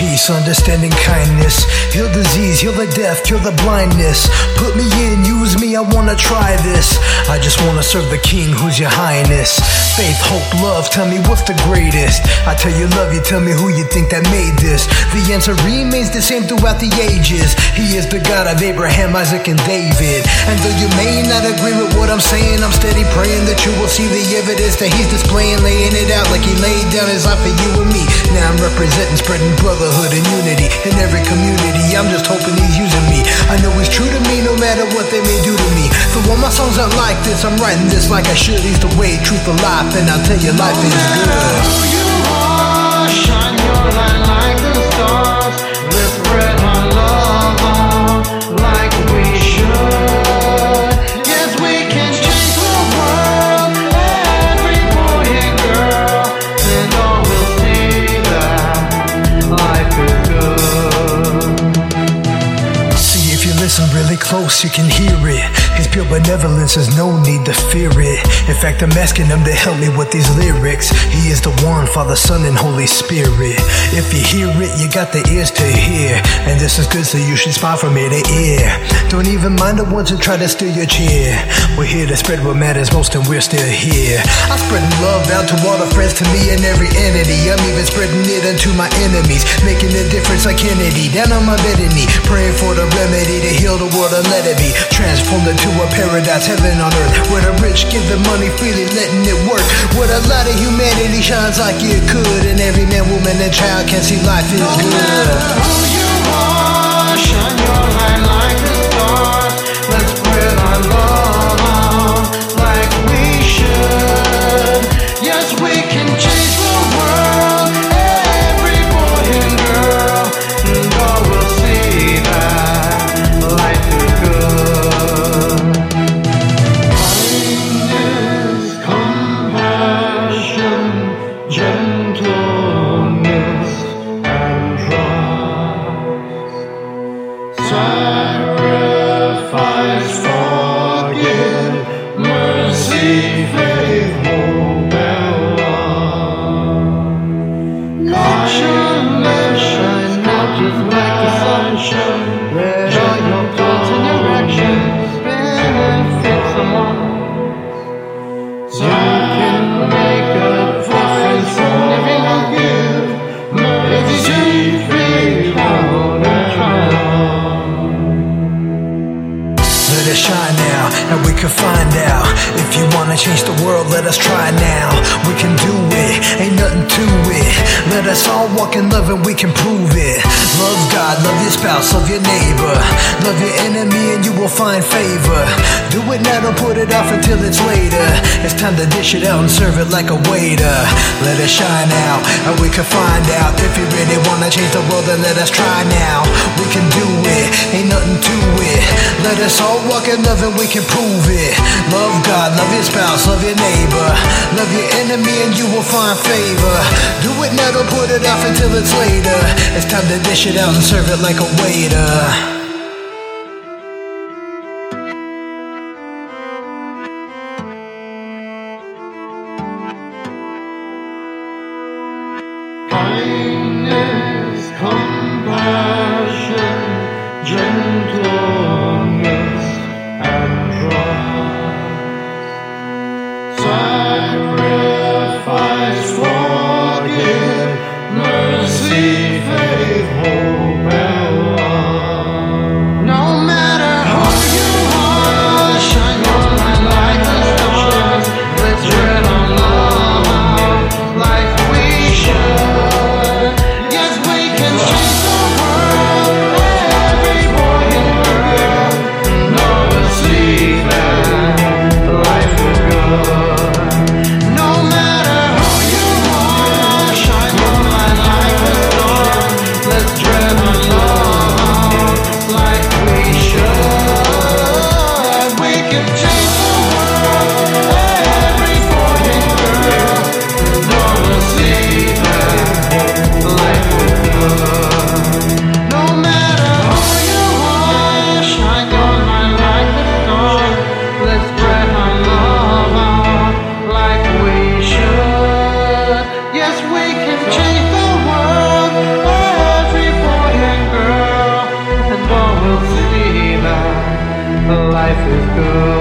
peace, understanding kindness. Heal disease, heal the deaf, cure the blindness. Put me in, use me, I wanna try this. I just wanna serve the king, who's your highness. Faith, hope, love, tell me what's the greatest. I tell you love, you tell me who you think that made this. The answer remains the same throughout the ages. He is the God of Abraham, Isaac, and David. And though you may not agree with what I'm saying, I'm steady praying that you will see the evidence that he's displaying, laying it out like he laid down his life for you and me. Now I'm representing, spreading brotherhood and unity in every community. I'm just hoping he's using me. I know he's true to me no matter what they may do to me. For when my songs aren't like this, I'm writing this like I should. He's the way, truth, the life, and I'll tell you life is good. Really close, you can hear it. His pure benevolence, there's no need to fear it. In fact, I'm asking him to help me with these lyrics. He is the one, Father, Son, and Holy Spirit. If you hear it, you got the ears to hear. And this is good, so you should spot from ear to ear. Don't even mind the ones who try to steal your cheer. We're here to spread what matters most, and we're still here. I'm spreading love out to all the friends, to me, and every entity. I'm even spreading it unto my enemies, making a difference like Kennedy. Down on my bed and knee, praying for the remedy to heal the world and let it be. Transformed into a paradise, heaven on earth, where the rich give the money freely, letting it work. Where a lot of humanity shines like it could, and every man, woman, and child can see life is No matter who you are, shine your light Wanna change the world, let us try now. We can do it, ain't nothing to it. Let us all walk in love and we can prove it. Love God, love your spouse, love your neighbor. Love your enemy and you will find favor. Do it now, don't put it off until it's later. It's time to dish it out and serve it like a waiter. Let us shine out, and we can find out. If you really wanna change the world, then let us try now. We can do it, Let us all walk in love and we can prove it. Love God, love your spouse, love your neighbor. Love your enemy and you will find favor. Do it now, don't put it off until it's later. It's time to dish it out and serve it like a waiter. Life is good.